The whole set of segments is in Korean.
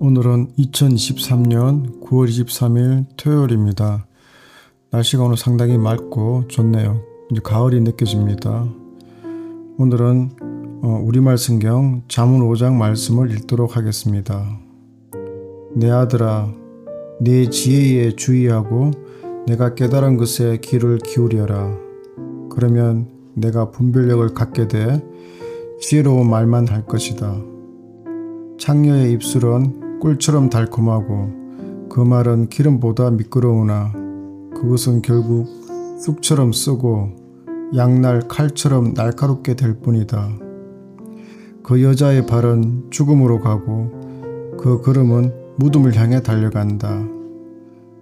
오늘은 2023년 9월 23일 토요일입니다. 날씨가 오늘 상당히 맑고 좋네요. 이제 가을이 느껴집니다. 오늘은 어, 우리말 성경 잠언 5장 말씀을 읽도록 하겠습니다. 내 아들아, 내 지혜에 주의하고 내가 깨달은 것에 귀를 기울여라. 그러면 내가 분별력을 갖게 돼 지혜로운 말만 할 것이다. 창녀의 입술은 꿀처럼 달콤하고 그 말은 기름보다 미끄러우나 그것은 결국 쑥처럼 쓰고 양날 칼처럼 날카롭게 될 뿐이다. 그 여자의 발은 죽음으로 가고 그 걸음은 무덤을 향해 달려간다.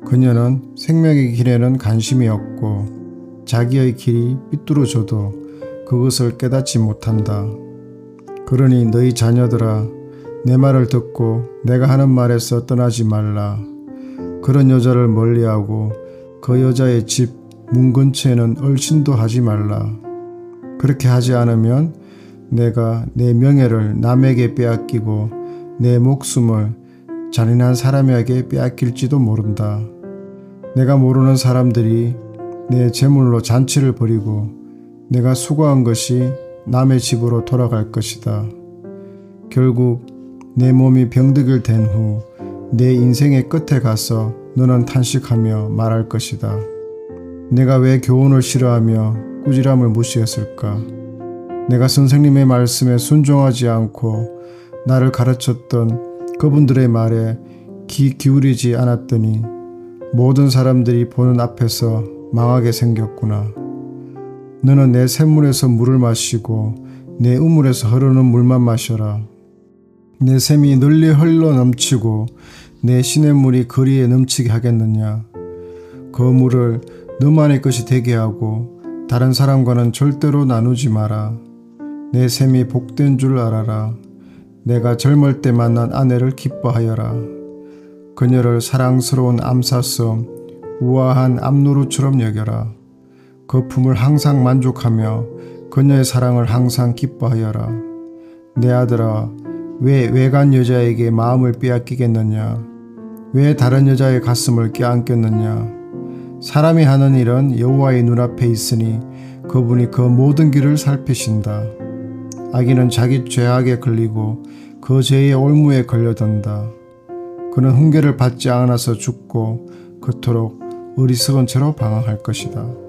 그녀는 생명의 길에는 관심이 없고 자기의 길이 삐뚤어져도 그것을 깨닫지 못한다. 그러니 너희 자녀들아 내 말을 듣고 내가 하는 말에서 떠나지 말라. 그런 여자를 멀리하고 그 여자의 집 문 근처에는 얼씬도 하지 말라. 그렇게 하지 않으면 내가 내 명예를 남에게 빼앗기고 내 목숨을 잔인한 사람에게 빼앗길지도 모른다. 내가 모르는 사람들이 내 재물로 잔치를 벌이고 내가 수고한 것이 남의 집으로 돌아갈 것이다. 결국 내 몸이 병득을 된 후 내 인생의 끝에 가서 너는 탄식하며 말할 것이다. 내가 왜 교훈을 싫어하며 꾸지람을 무시했을까? 내가 선생님의 말씀에 순종하지 않고 나를 가르쳤던 그분들의 말에 귀 기울이지 않았더니 모든 사람들이 보는 앞에서 망하게 생겼구나. 너는 내 샘물에서 물을 마시고 내 우물에서 흐르는 물만 마셔라. 내 샘이 널리 흘러 넘치고 내 시냇물이 거리에 넘치게 하겠느냐. 그 물을 너만의 것이 되게 하고 다른 사람과는 절대로 나누지 마라. 내 샘이 복된 줄 알아라. 내가 젊을 때 만난 아내를 기뻐하여라. 그녀를 사랑스러운 암사섬, 우아한 암노루처럼 여겨라. 그 품을 항상 만족하며 그녀의 사랑을 항상 기뻐하여라. 내 아들아, 왜 외간 여자에게 마음을 빼앗기겠느냐? 왜 다른 여자의 가슴을 껴안겠느냐? 사람이 하는 일은 여호와의 눈앞에 있으니 그분이 그 모든 길을 살피신다. 아기는 자기 죄악에 걸리고 그 죄의 올무에 걸려든다. 그는 훈계를 받지 않아서 죽고 그토록 어리석은 채로 방황할 것이다.